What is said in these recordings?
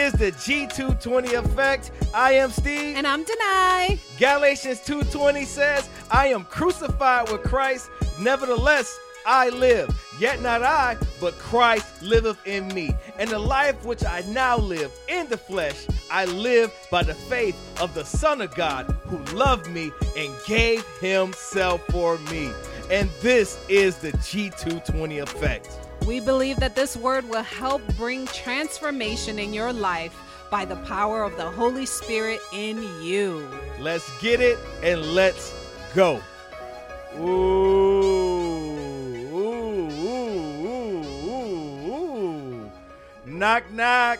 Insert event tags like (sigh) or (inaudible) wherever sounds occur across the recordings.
is the G220 effect. I am Steve. And I'm Denai. Galatians 2:20 says, "I am crucified with Christ, nevertheless I live. Yet not I, but Christ liveth in me. And the life which I now live in the flesh, I live by the faith of the Son of God who loved me and gave himself for me." And this is the G220 effect. We believe that this word will help bring transformation in your life by the power of the Holy Spirit in you. Let's get it and let's go. Ooh, ooh, ooh, ooh, ooh. Knock, knock.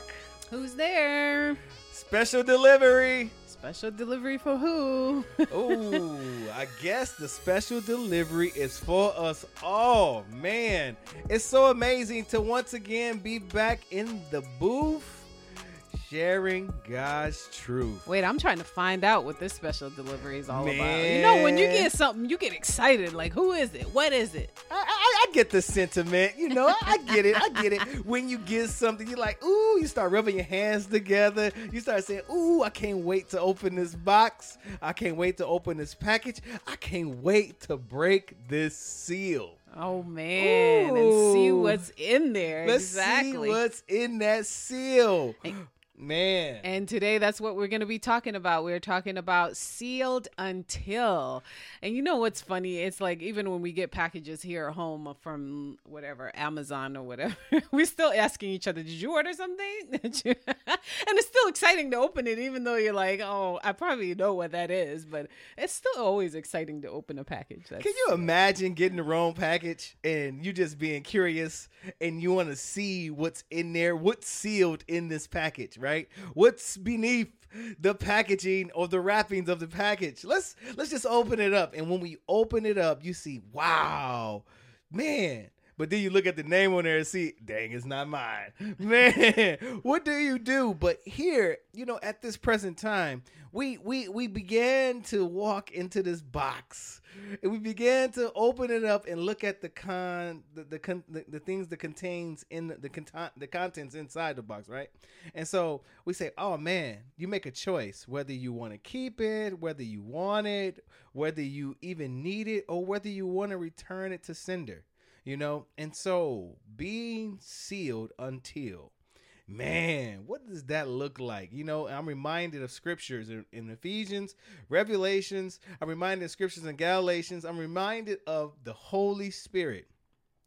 Who's there? Special delivery. Special delivery for who? (laughs) Ooh, I guess the special delivery is for us all. Man, it's so amazing to once again be back in the booth sharing God's truth. Wait, I'm trying to find out what this special delivery is all about. You know, when you get something, you get excited. Like, who is it? What is it? I, I, I get the sentiment, you know. I get it. I get it. (laughs) When you get something, you're like, ooh, you start rubbing your hands together. You start saying, ooh, I can't wait to open this box. I can't wait to open this package. I can't wait to break this seal. Oh man, and see what's in there. Let's exactly. see what's in that seal. Man. And today, that's what we're going to be talking about. We're talking about sealed until. And you know what's funny? It's like even when we get packages here at home from whatever, Amazon or whatever, (laughs) we're still asking each other, Did you order something? (laughs) And it's still exciting to open it, even though you're like, Oh, I probably know what that is. But it's still always exciting to open a package. That's, Can you imagine getting the wrong package and you just being curious and you want to see what's in there, what's sealed in this package, right? What's beneath the packaging or the wrappings of the package? Let's let's just open it up. And when we open it up, you see, wow, man. But then you look at the name on there and see, dang, it's not mine. (laughs) Man, what do you do? But here, you know, at this present time, we we we began to walk into this box. And we began to open it up and look at the con the the, con, the, the things that contains in the the, the contents inside the box, right? And so we say, "Oh man, you make a choice whether you want to keep it, whether you want it, whether you even need it or whether you want to return it to sender." You know? And so, being sealed until Man, what does that look like? You know, I'm reminded of scriptures in, Ephesians, Revelations. I'm reminded of scriptures in Galatians. I'm reminded of the Holy Spirit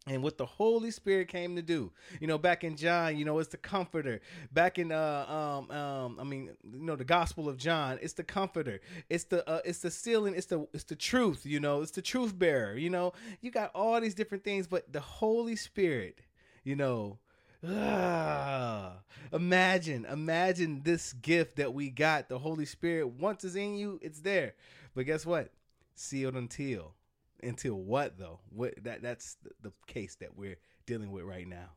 and what the Holy Spirit came to do. You know, back in John, you know, it's the comforter. Back in uh um um I mean, you know, the Gospel of John, it's the comforter. It's the uh, it's the sealing, it's the it's the truth, you know, it's the truth bearer, you know. You got all these different things, but the Holy Spirit, you know, Ah, imagine, imagine this gift that we got. The Holy Spirit, once it's in you, it's there. But guess what? Sealed until. Until what though? What that that's the, case that we're dealing with right now.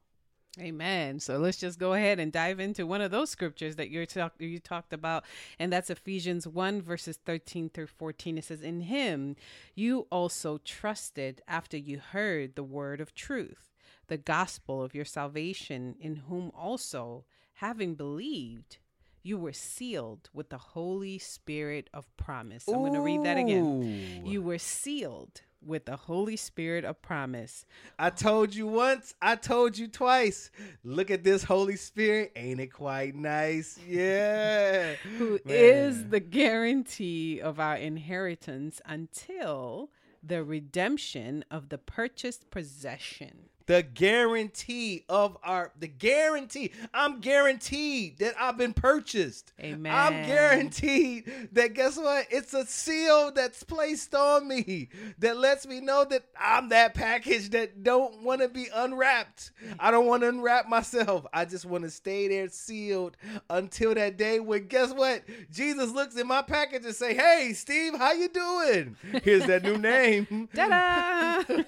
Amen. So let's just go ahead and dive into one of those scriptures that you're talk- you talked about, and that's Ephesians 1, verses 13 through 14. It says, In him you also trusted after you heard the word of truth, the gospel of your salvation, in whom also, having believed, you were sealed with the Holy Spirit of promise. I'm going to read that again. You were sealed with the Holy Spirit of promise. I told you once, I told you twice. Look at this Holy Spirit. Ain't it quite nice? Yeah. (laughs) who is Man. the guarantee of our inheritance until the redemption of the purchased possession. The guarantee of our the guarantee i'm guaranteed that i've been purchased Amen. i'm guaranteed that guess what it's a seal that's placed on me that lets me know that i'm that package that don't want to be unwrapped i don't want to unwrap myself i just want to stay there sealed until that day when guess what jesus looks in my package and say hey steve how you doing here's that new (laughs) name Ta-da! (laughs)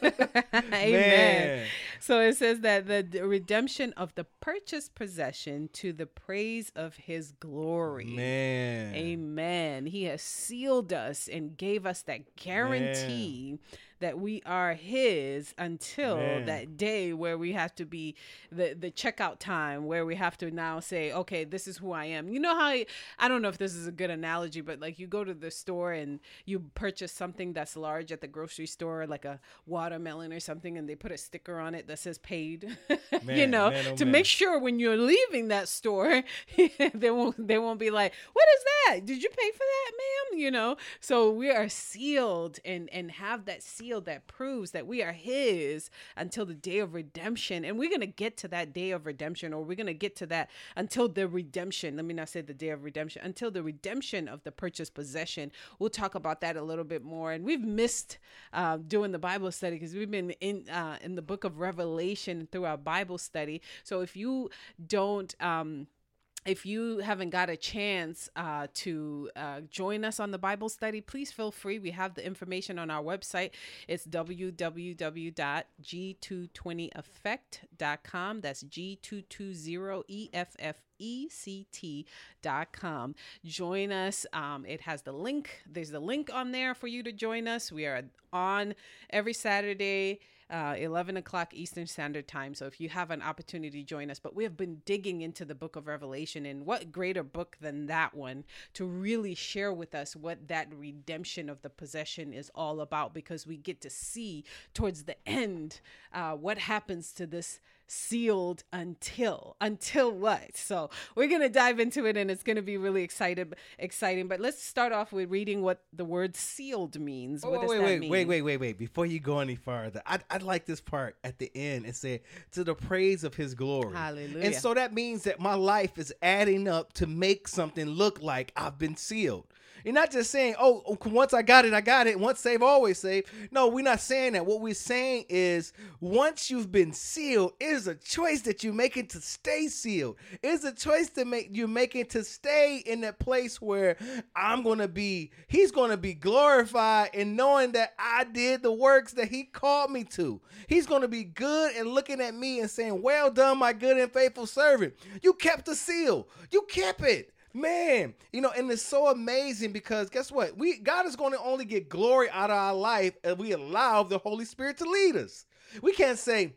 (laughs) Amen. Man. So it says that the redemption of the purchased possession to the praise of his glory. man Amen. He has sealed us and gave us that guarantee that we are his until Man. that day where we have to be the the checkout time where we have to now say okay this is who i am you know how I, I don't know if this is a good analogy but like you go to the store and you purchase something that's large at the grocery store like a watermelon or something and they put a sticker on it that says paid (laughs) you know man, oh, to man. make sure when you're leaving that store (laughs) they won't they won't be like what is that did you pay for that ma'am you know so we are sealed and and have that seal that proves that we are his until the day of redemption. And we're going to get to that day of redemption or we're going to get to that until the redemption. Let me not say the day of redemption until the redemption of the purchased possession. We'll talk about that a little bit more. And we've missed uh, doing the bible study because we've been in uh, in the book of revelation through our bible study. So if you don't um if you haven't got a chance uh, to uh, join us on the Bible study, please feel free. We have the information on our website. It's www.g220effect.com. That's G220EFFECT.com. Join us. Um, it has the link. There's the link on there for you to join us. We are on every Saturday uh, 11 o'clock Eastern Standard Time. So if you have an opportunity, to join us. But we have been digging into the book of Revelation, and what greater book than that one to really share with us what that redemption of the possession is all about because we get to see towards the end uh, what happens to this sealed until until what so we're gonna dive into it and it's gonna be really excited exciting but let's start off with reading what the word sealed means Oh, what does wait, that wait, mean wait, wait, wait, wait. Before you go any farther, I'd, I'd like this part at the end and say, to the praise of his glory. Hallelujah. And so that means that my life is adding up to make something look like I've been sealed. You're not just saying, oh, once I got it, I got it. Once save, always save. No, we're not saying that. What we're saying is once you've been sealed, it is a choice that you're making to stay sealed. It's a choice to make you're making to stay in that place where I'm gonna be, he's gonna be glorified in knowing that I did the works that he called me to. He's gonna be good and looking at me and saying, Well done, my good and faithful servant. You kept the seal. You kept it man you know and it's so amazing because guess what? We god is going to only get glory out of our life if we allow the holy spirit to lead us. We can't say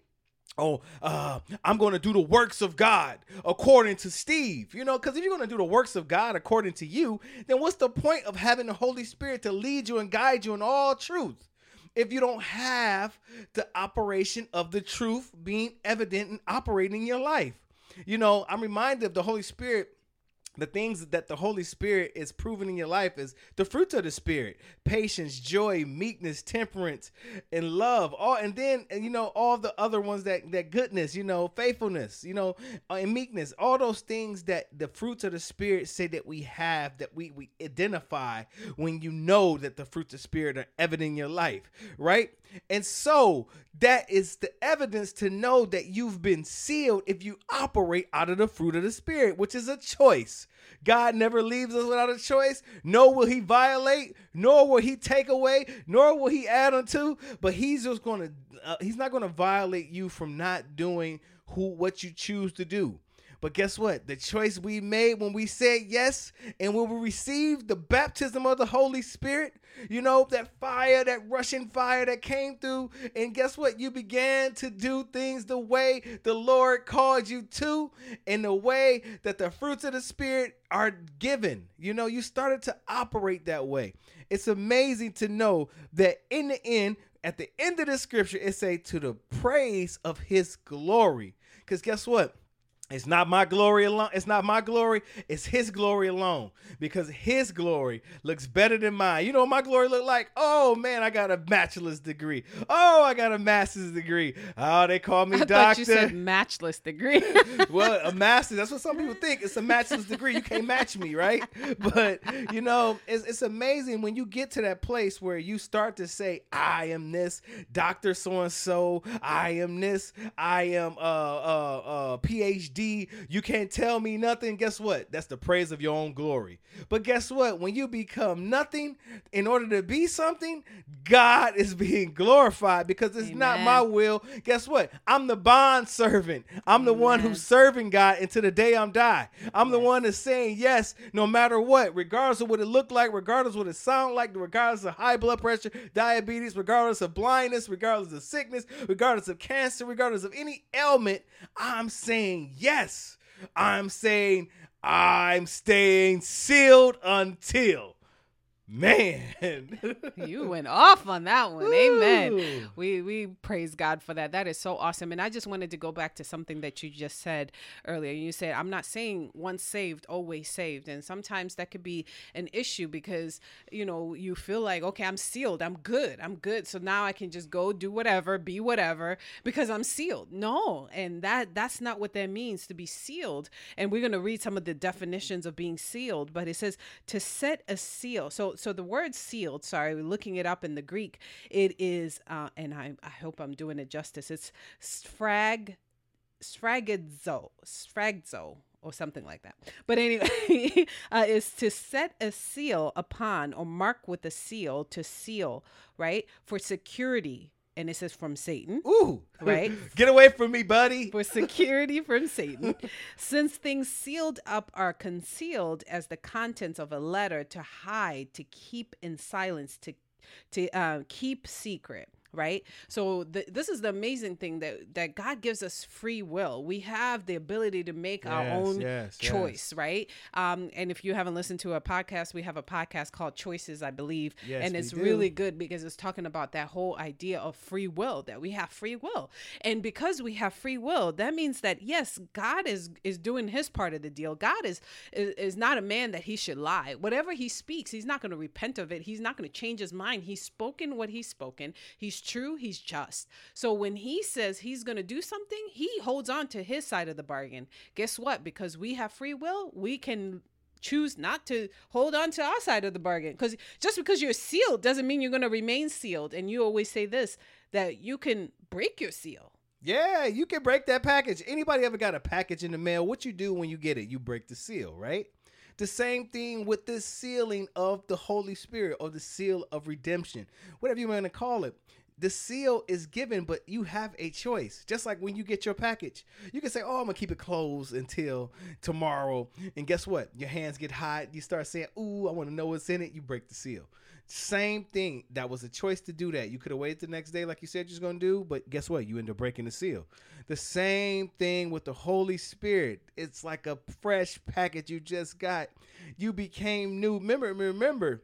oh uh, i'm going to do the works of god according to steve you know because if you're going to do the works of god according to you then what's the point of having the holy spirit to lead you and guide you in all truth if you don't have the operation of the truth being evident and operating in your life? You know i'm reminded of the holy spirit the things that the Holy Spirit is proving in your life is the fruits of the Spirit: patience, joy, meekness, temperance, and love. All and then you know all the other ones that that goodness, you know, faithfulness, you know, uh, and meekness. All those things that the fruits of the Spirit say that we have that we we identify when you know that the fruits of the Spirit are evident in your life, right? And so that is the evidence to know that you've been sealed if you operate out of the fruit of the Spirit, which is a choice. God never leaves us without a choice, nor will he violate, nor will he take away, nor will he add unto, but he's just going to uh, he's not going to violate you from not doing who what you choose to do. But guess what? The choice we made when we said yes and when we received the baptism of the Holy Spirit, you know, that fire, that rushing fire that came through. And guess what? You began to do things the way the Lord called you to, in the way that the fruits of the Spirit are given. You know, you started to operate that way. It's amazing to know that in the end, at the end of the scripture, it say to the praise of his glory. Because guess what? It's not my glory alone. It's not my glory. It's his glory alone. Because his glory looks better than mine. You know what my glory look like? Oh man, I got a bachelor's degree. Oh, I got a master's degree. Oh, they call me I doctor. thought you said matchless degree. (laughs) well, a master's, that's what some people think. It's a matchless degree. You can't match me, right? (laughs) But, you know, it's, it's amazing when you get to that place where you start to say, I am this, Dr. So and so, I am this, I am uh, uh, uh, PhD D. You can't tell me nothing. Guess what? That's the praise of your own glory. But guess what? When you become nothing in order to be something, God is (laughs) being glorified because it's not my will. Guess what? I'm the bond servant. I'm the one who's serving God until the day I'm die. I'm the one that's saying yes no matter what, regardless of what it looked like, regardless of what it sound like, regardless of high blood pressure, diabetes, regardless of blindness, regardless of sickness, regardless of cancer, regardless of any ailment, I'm saying yes. I'm saying I'm staying sealed until man. (laughs) You went off on that one. Amen. We we praise God for that. That is so awesome. And I just wanted to go back to something that you just said earlier. You said I'm not saying once saved always saved. And sometimes that could be an issue because, you know, you feel like, okay, I'm sealed. I'm good. I'm good. So now I can just go do whatever, be whatever because I'm sealed. No. And that that's not what that means to be sealed. And we're going to read some of the definitions of being sealed, but it says to set a seal. So so the word sealed, sorry, looking it up in the Greek. It is uh and I I hope I'm doing it justice. It's sfrag sfragidzo, sfragzo or something like that. But anyway, (laughs) uh, is to set a seal upon or mark with a seal to seal, right? For security. And it says from Satan. Ooh. Right. (laughs) Get away from me, buddy. for security from Satan, (laughs) since things sealed up are concealed as the contents of a letter to hide, to keep in silence, to to uh, keep secret. Right, so the, this is the amazing thing that that God gives us free will. We have the ability to make our own yes, choice, right? Um, and if you haven't listened to a podcast, we have a podcast called Choices, I believe, Yes, and it's really good because it's talking about that whole idea of free will that we have free will. And because we have free will that means that yes god is is doing his part of the deal. God is is, is not a man that he should lie. Whatever he speaks he's not going to repent of it. He's not going to change his mind. He's spoken what he's spoken. He's true he's just so when he says he's going to do something he holds on to his side of the bargain guess what because we have free will we can choose not to hold on to our side of the bargain because just because you're sealed doesn't mean you're going to remain sealed and you always say this that you can break your seal Yeah, you can break that package. Anybody ever got a package in the mail? What you do when you get it? You break the seal, right? The same thing with this sealing of the Holy Spirit or the seal of redemption, whatever you want to call it. The seal is given, but you have a choice. Just like when you get your package, you can say, "Oh, I'm gonna keep it closed until tomorrow." And guess what? Your hands get hot. You start saying, "Ooh, I want to know what's in it." You break the seal. Same thing. That was a choice to do that. You could have waited the next day, like you said you're gonna do, but guess what? You end up breaking the seal. The same thing with the Holy Spirit. It's like a fresh package you just got. You became new. Remember, remember.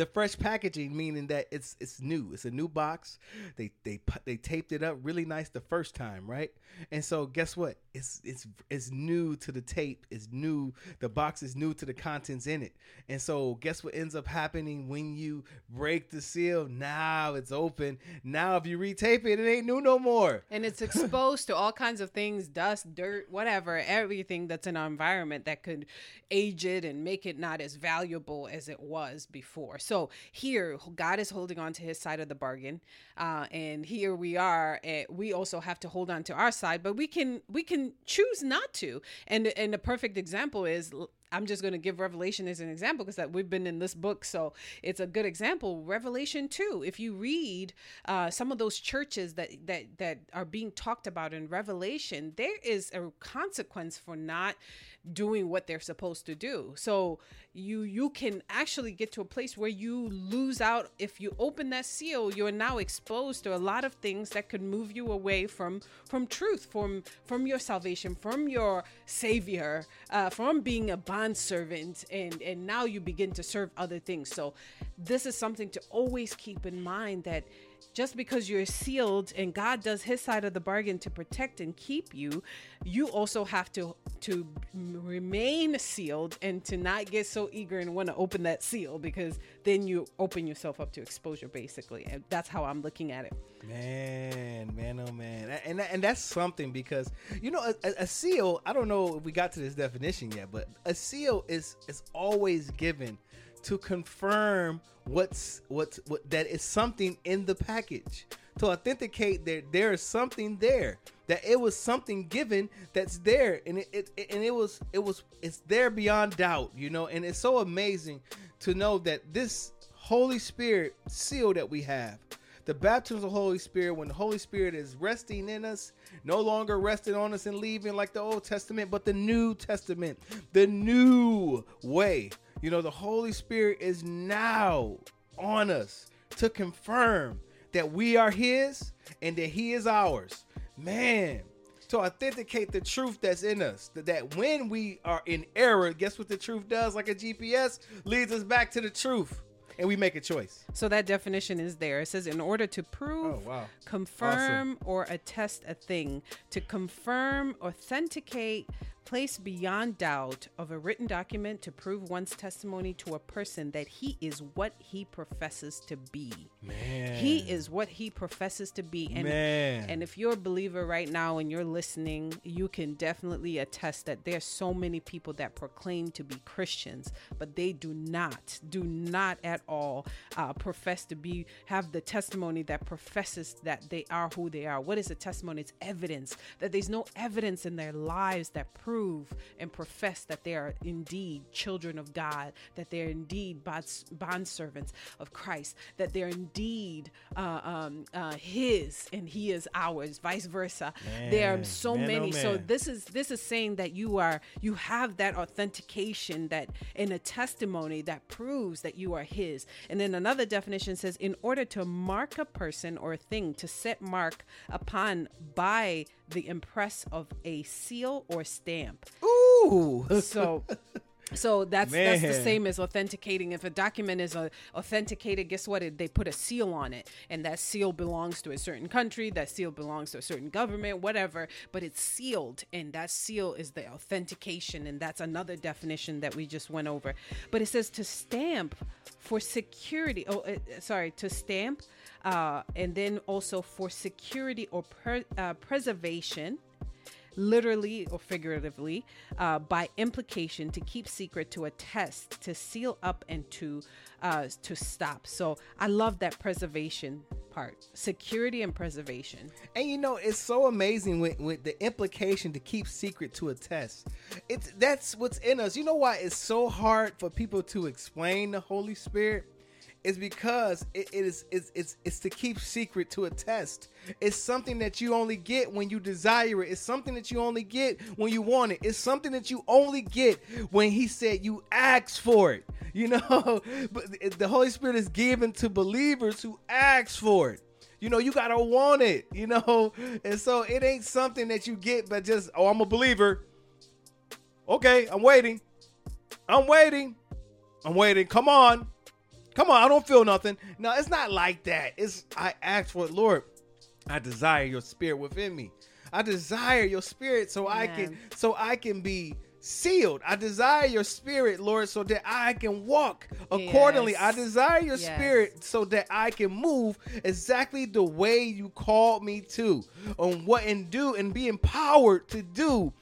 The fresh packaging meaning that it's it's new. It's a new box. They they they taped it up really nice the first time, right? And so guess what? It's it's it's new to the tape. It's new. The box is new to the contents in it. And so guess what ends up happening when you break the seal? Now it's open. Now if you retape it, it ain't new no more. and it's exposed to all kinds of things dust dirt whatever everything that's in our environment that could age it and make it not as valuable as it was before so here god is holding on to his side of the bargain uh, and here we are and we also have to hold on to our side but we can we can choose not to and and the perfect example is I'm just going to give Revelation as an example because that we've been in this book, so it's a good example. Revelation two. If you read uh, some of those churches that that that are being talked about in Revelation, there is a consequence for not doing what they're supposed to do. So you you can actually get to a place where you lose out if you open that seal. You're now exposed to a lot of things that could move you away from from truth, from from your salvation, from your Savior, uh, from being a bond servant, and and now you begin to serve other things. So this is something to always keep in mind that just because you're sealed and God does his side of the bargain to protect and keep you, you also have to to remain sealed and to not get so eager and want to open that seal because then you open yourself up to exposure basically. And that's how I'm looking at it. Man, man, oh man, and and, that's something because you know a- a seal. I don't know if we got to this definition yet, but a seal is is always given to confirm what's what's what that is something in the package. to authenticate that there is something there that it was something given that's there and it, it and it was it was it's there beyond doubt you know and it's so amazing to know that this holy spirit seal that we have the baptism of the holy spirit when the holy spirit is resting in us no longer resting on us and leaving like the old testament but the new testament the new way. You know the holy spirit is now on us to confirm that we are his and that he is ours. Man to authenticate the truth that's in us that, when we are in error guess what the truth does? Like a gps leads us back to the truth and we make a choice So that definition is there. It says, in order to prove, Oh, wow. confirm, or attest a thing, to confirm, authenticate, place beyond doubt of a written document to prove one's testimony to a person that he is what he professes to be. man He is what he professes to be. And, Man. and if you're a believer right now and you're listening, you can definitely attest that there's so many people that proclaim to be Christians, but they do not, do not at all uh, profess to be, have the testimony that professes that they are who they are. What is a testimony? It's evidence that there's no evidence in their lives that prove and profess that they are indeed children of God, that they're indeed bonds, bondservants of Christ, that they're indeed uh, um, uh, His and He is ours, vice versa. there are so man, oh many. so this is this is saying that you are you have that authentication that in a testimony that proves that you are His. And then another definition says, in order to mark a person or a thing, to set mark upon by the impress of a seal or stamp. ooh So (laughs) so that's that's the same as authenticating. If a document is uh, authenticated, guess what? It, they put a seal on it, and that seal belongs to a certain country. That seal belongs to a certain government, whatever. But it's sealed, and that seal is the authentication, and that's another definition that we just went over. But it says to stamp for security. Oh, uh, sorry, to stamp, uh, and then also for security or per, uh, preservation literally or figuratively, uh, by implication, to keep secret, to attest, to seal up, and to uh, to stop. So I love that preservation part, security and preservation. And you know, it's so amazing with, with the implication to keep secret to a test. It's that's what's in us. You know why it's so hard for people to explain the Holy Spirit? It's because it, it is it's, it's it's to keep secret to a test. It's something that you only get when you desire it. It's something that you only get when you want it. It's something that you only get when he said you ask for it. You know, (laughs) but the Holy Spirit is given to believers who ask for it you know, you gotta want it, you know, (laughs) and so it ain't something that you get, but just oh, I'm a believer. Okay, I'm waiting. I'm waiting. I'm waiting. Come on, come on. I don't feel nothing. No, it's not like that. It's I ask for it, Lord. I desire your spirit within me. I desire your spirit so I can so I can be sealed. I desire your spirit, Lord, so that I can walk accordingly. I desire your Yes. spirit so that I can move exactly the way you called me to, on what and do and be empowered to do,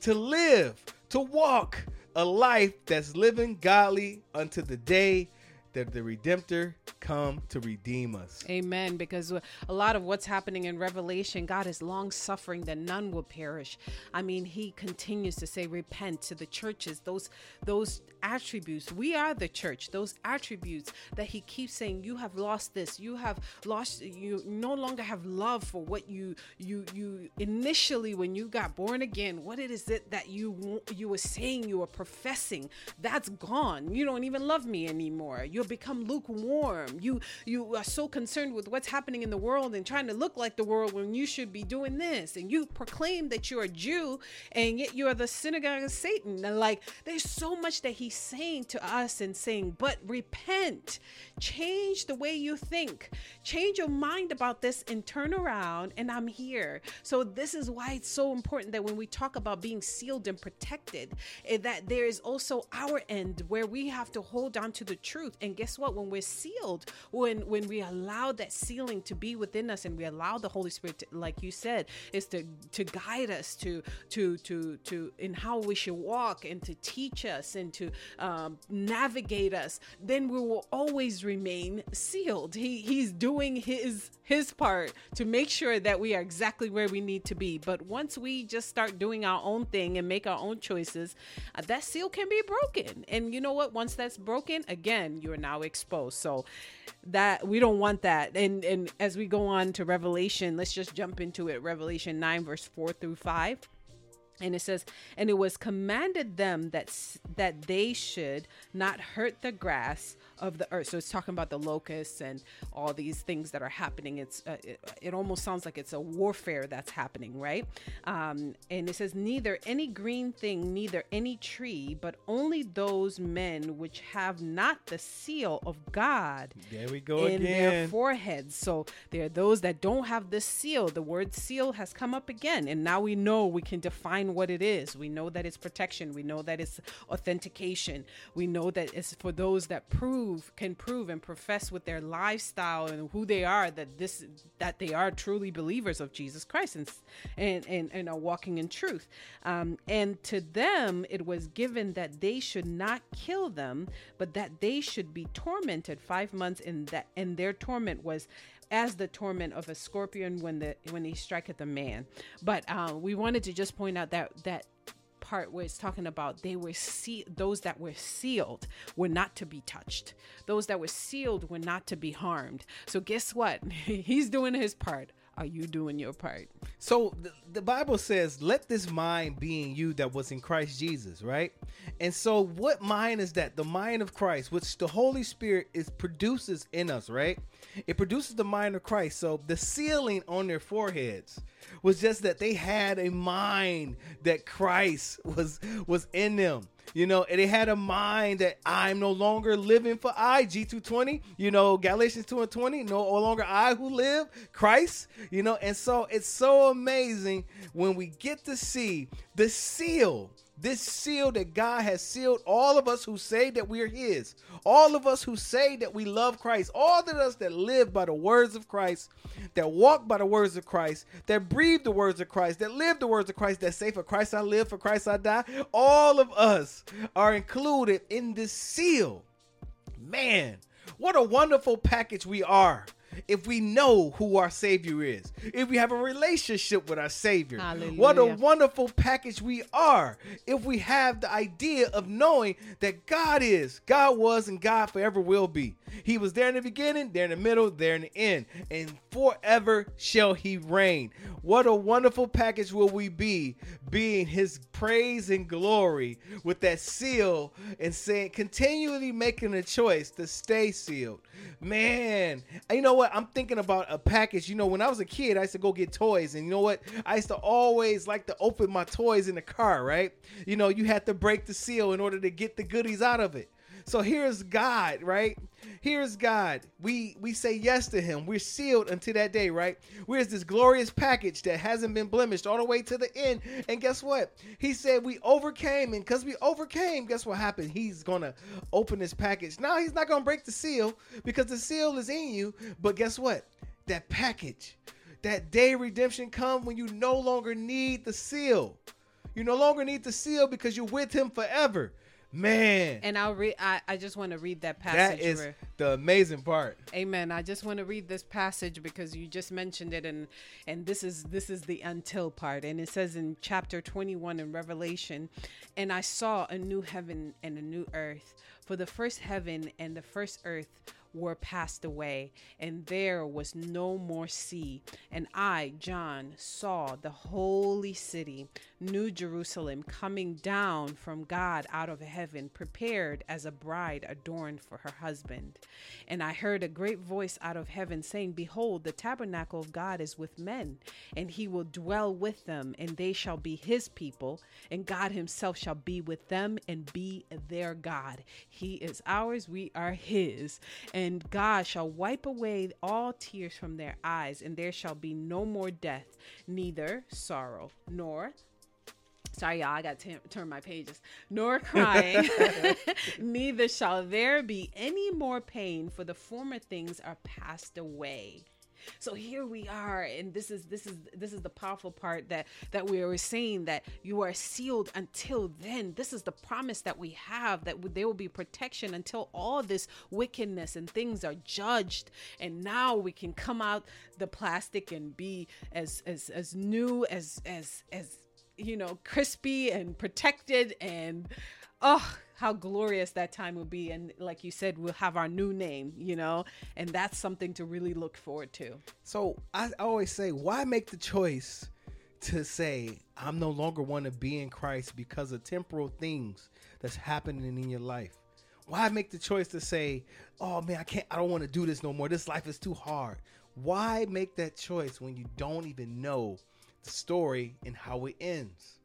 to live, to walk a life that's living godly unto the day that the Redemptor come to redeem us. Amen. Because a lot of what's happening in Revelation, God is long suffering that none will perish. I mean, He continues to say, "Repent" to the churches. Those those attributes. We are the church. Those attributes that He keeps saying, "You have lost this. You have lost. You no longer have love for what you you you initially when you got born again. What it is it that you you were saying you were professing? That's gone. You don't even love me anymore. You've become lukewarm. You you are so concerned with what's happening in the world and trying to look like the world when you should be doing this. And you proclaim that you're a Jew and yet you are the synagogue of Satan. And like there's so much that he's saying to us and saying, but repent, change the way you think, change your mind about this and turn around and I'm here. So this is why it's so important that when we talk about being sealed and protected, eh, that there is also our end where we have to hold on to the truth and guess what? When we're sealed, when when we allow that sealing to be within us, and we allow the Holy Spirit, to, like you said, is to to guide us to to to to in how we should walk and to teach us and to um, navigate us, then we will always remain sealed. He he's doing his his part to make sure that we are exactly where we need to be. But once we just start doing our own thing and make our own choices, uh, that seal can be broken. And you know what? Once that's broken, again, you're now exposed. So that we don't want that. And and as we go on to Revelation, let's just jump into it. Revelation 9 verse 4 through 5 and it says and it was commanded them that that they should not hurt the grass of the earth. So it's talking about the locusts and all these things that are happening. It's uh, it, it, almost sounds like it's a warfare that's happening right? Um, and it says neither any green thing neither any tree but only those men which have not the seal of god there we go in again. their foreheads. So there are those that don't have the seal. The word seal has come up again and now we know we can define what it is we know that it's protection we know that it's authentication we know that it's for those that prove can prove and profess with their lifestyle and who they are that this that they are truly believers of Jesus Christ and and and, and are walking in truth. Um, and to them it was given that they should not kill them, but that they should be tormented five months. In that and their torment was as the torment of a scorpion when the when he striketh a man. But uh, we wanted to just point out that that part where it's talking about they were see those that were sealed were not to be touched. Those that were sealed were not to be harmed. So guess what? (laughs) He's doing his part. Are you doing your part? So the, the, Bible says, "Let this mind be in you that was in Christ Jesus," right? And so, what mind is that? The mind of Christ, which the Holy Spirit is produces in us, right? It produces the mind of Christ. So the sealing on their foreheads was just that they had a mind that Christ was was in them. You know, and they had a mind that I'm no longer living for I, G220, you know, Galatians 2 and 20, no longer I who live, Christ, you know, and so it's so amazing when we get to see the seal this seal that God has sealed all of us who say that we are His, all of us who say that we love Christ, all of us that live by the words of Christ, that walk by the words of Christ, that breathe the words of Christ, that live the words of Christ, that say, For Christ I live, for Christ I die. All of us are included in this seal. Man, what a wonderful package we are if we know who our Savior is, if we have a relationship with our Savior. Hallelujah. What a wonderful package we are if we have the idea of knowing that God is, God was, and God forever will be. He was there in the beginning, there in the middle, there in the end, and forever shall He reign. What a wonderful package will we be, being His praise and glory with that seal and saying, continually making a choice to stay sealed. Man, you know what? I'm thinking about a package. You know, when I was a kid, I used to go get toys, and you know what? I used to always like to open my toys in the car, right? You know, you had to break the seal in order to get the goodies out of it. So here's God, right? Here's God. We we say yes to him. We're sealed until that day, right? Where's this glorious package that hasn't been blemished all the way to the end? And guess what? He said we overcame, and because we overcame, guess what happened? He's gonna open this package. Now he's not gonna break the seal because the seal is in you. But guess what? That package, that day redemption come when you no longer need the seal. You no longer need the seal because you're with him forever. Man. And I'll read I, I just want to read that passage. That is where, the amazing part. Amen. I just want to read this passage because you just mentioned it and and this is this is the until part. And it says in chapter 21 in Revelation, and I saw a new heaven and a new earth, for the first heaven and the first earth were passed away, and there was no more sea. And I, John, saw the holy city, New Jerusalem, coming down from God out of heaven, prepared as a bride adorned for her husband. And I heard a great voice out of heaven saying, Behold, the tabernacle of God is with men, and he will dwell with them, and they shall be his people, and God himself shall be with them and be their God. He is ours, we are his. And God shall wipe away all tears from their eyes, and there shall be no more death, neither sorrow, nor sorry y'all i got to turn my pages nor (laughs) crying (laughs) neither shall there be any more pain for the former things are passed away so here we are and this is this is this is the powerful part that that we were saying that you are sealed until then. This is the promise that we have that there will be protection until all this wickedness and things are judged. And now we can come out the plastic and be as as as new as as as you know, crispy and protected and oh, how glorious that time will be. And like you said, we'll have our new name, you know, and that's something to really look forward to. So I always say, why make the choice to say, I'm no longer want to be in Christ because of temporal things that's happening in your life? Why make the choice to say, oh man, I can't, I don't want to do this no more. This life is too hard. Why make that choice when you don't even know the story and how it ends.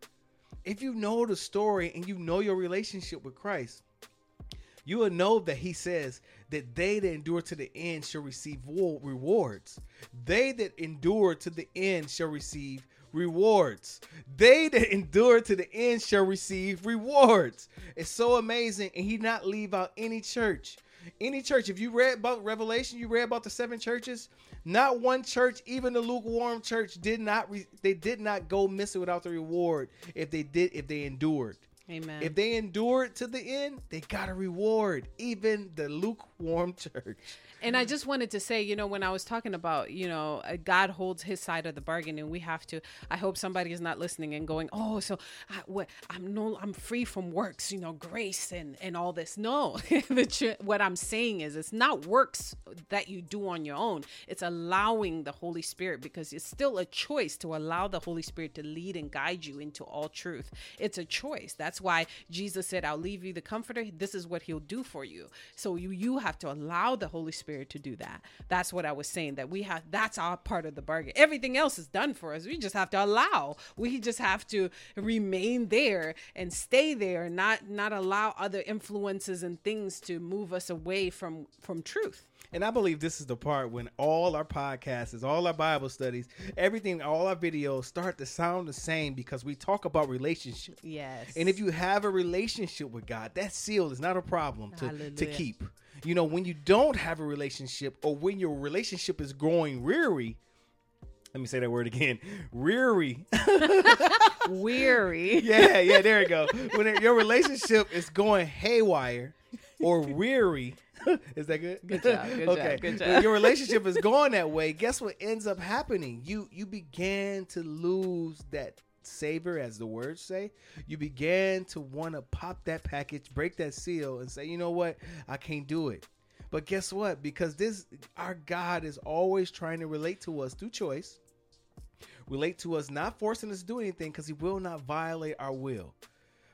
If you know the story and you know your relationship with Christ, you will know that he says that they that endure to the end shall receive rewards. They that endure to the end shall receive rewards. They that (laughs) endure to the end shall receive rewards. It's so amazing, and he not leave out any church. Any church, if you read about Revelation, you read about the seven churches. Not one church, even the lukewarm church, did not re- they did not go missing without the reward if they did if they endured. Amen. If they endured to the end, they got a reward. Even the lukewarm (laughs) church. And I just wanted to say, you know, when I was talking about, you know, uh, God holds His side of the bargain, and we have to. I hope somebody is not listening and going, "Oh, so I, what? I'm no, I'm free from works, you know, grace and and all this." No, (laughs) the, what I'm saying is, it's not works that you do on your own. It's allowing the Holy Spirit because it's still a choice to allow the Holy Spirit to lead and guide you into all truth. It's a choice. That's why Jesus said, "I'll leave you the Comforter." This is what He'll do for you. So you you have to allow the Holy Spirit to do that. That's what I was saying that we have that's our part of the bargain. Everything else is done for us. We just have to allow. We just have to remain there and stay there not not allow other influences and things to move us away from from truth. And I believe this is the part when all our podcasts, all our Bible studies, everything, all our videos start to sound the same because we talk about relationship. Yes. And if you have a relationship with God, that seal is not a problem to, to keep you know, when you don't have a relationship or when your relationship is growing weary, let me say that word again. (laughs) Weary. weary. (laughs) yeah, yeah, there you go. When it, your relationship is going haywire or weary, (laughs) is that good? Good job. Good okay. job. Good job. Your relationship is going that way, guess what ends up happening? You you began to lose that savor, as the words say, you began to want to pop that package, break that seal, and say, you know what, I can't do it. But guess what? Because this, our God is always trying to relate to us through choice, relate to us, not forcing us to do anything, because He will not violate our will.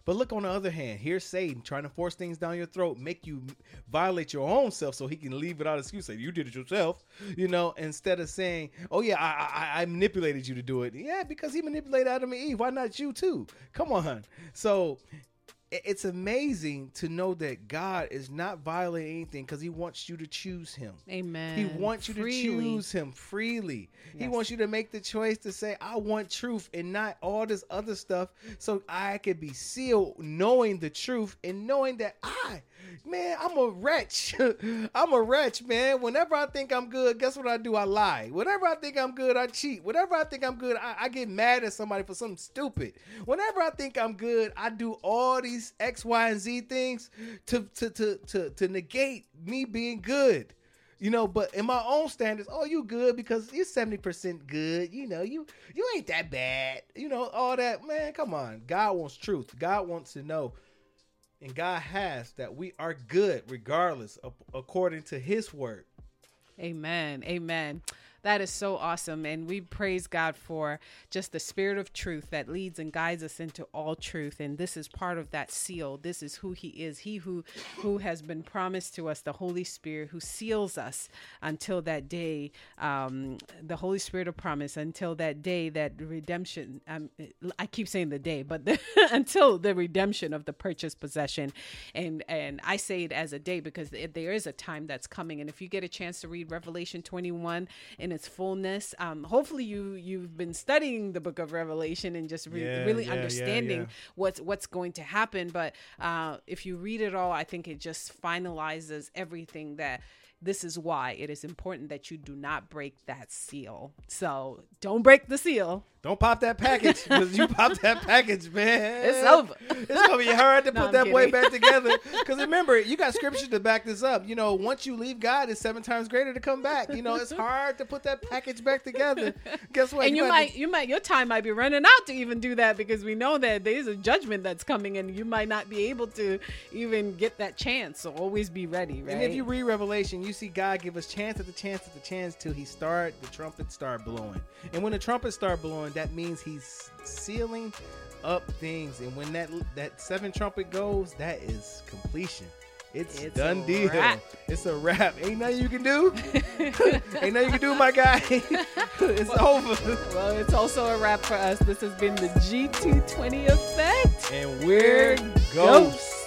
But look on the other hand, here's Satan trying to force things down your throat, make you violate your own self so he can leave without excuse. Say you did it yourself, you know, instead of saying, "Oh yeah, I, I, I manipulated you to do it." Yeah, because he manipulated Adam and Eve. Why not you too? Come on. Hun. So it's amazing to know that God is not violating anything because He wants you to choose Him. Amen. He wants freely. you to choose Him freely. Yes. He wants you to make the choice to say, I want truth and not all this other stuff so I can be sealed knowing the truth and knowing that I man, I'm a wretch. (laughs) I'm a wretch, man. Whenever I think I'm good, guess what I do? I lie. Whenever I think I'm good, I cheat. Whenever I think I'm good, I, I get mad at somebody for something stupid. Whenever I think I'm good, I do all these X, Y, and Z things to to to to, to negate me being good. You know, but in my own standards, oh, you good because you're seventy percent good. You know, you you ain't that bad. You know, all that man. Come on, God wants truth. God wants to know and God has that we are good regardless according to his word. Amen. Amen. That is so awesome. And we praise God for just the spirit of truth that leads and guides us into all truth. And this is part of that seal. This is who he is. He who who has been promised to us, the Holy Spirit, who seals us until that day, um, the Holy Spirit of promise, until that day that redemption. Um, I keep saying the day, but the, (laughs) until the redemption of the purchased possession. And and I say it as a day because there is a time that's coming. And if you get a chance to read Revelation 21 in in its fullness. Um, hopefully, you you've been studying the Book of Revelation and just re- Yeah, really yeah, understanding yeah. what's what's going to happen. But uh, if you read it all, I think it just finalizes everything that. This is why it is important that you do not break that seal. So don't break the seal. Don't pop that package because you pop that (laughs) package, man. It's over. It's gonna be hard to No, put I'm that boy back together. Because (laughs) remember, you got scripture to back this up. You know, once you leave God, it's seven times greater to come back. You know, it's hard to put that package back together. Guess what? and you gonna- might you might your time might be running out to even do that because we know that there's a judgment that's coming and you might not be able to even get that chance so always be ready right And if you read Revelation, you see God give us chance after the chance after the chance till He start the trumpet start blowing. And when the trumpets start blowing, that means He's sealing up things. And when that that seven trumpet goes, that is completion. It's, It's done a deal. wrap. It's a wrap. Ain't nothing you can do. (laughs) Ain't nothing you can do, my guy. (laughs) it's over. well it's also a wrap for us this has been the g220 effect And we're Ghosts. ghosts.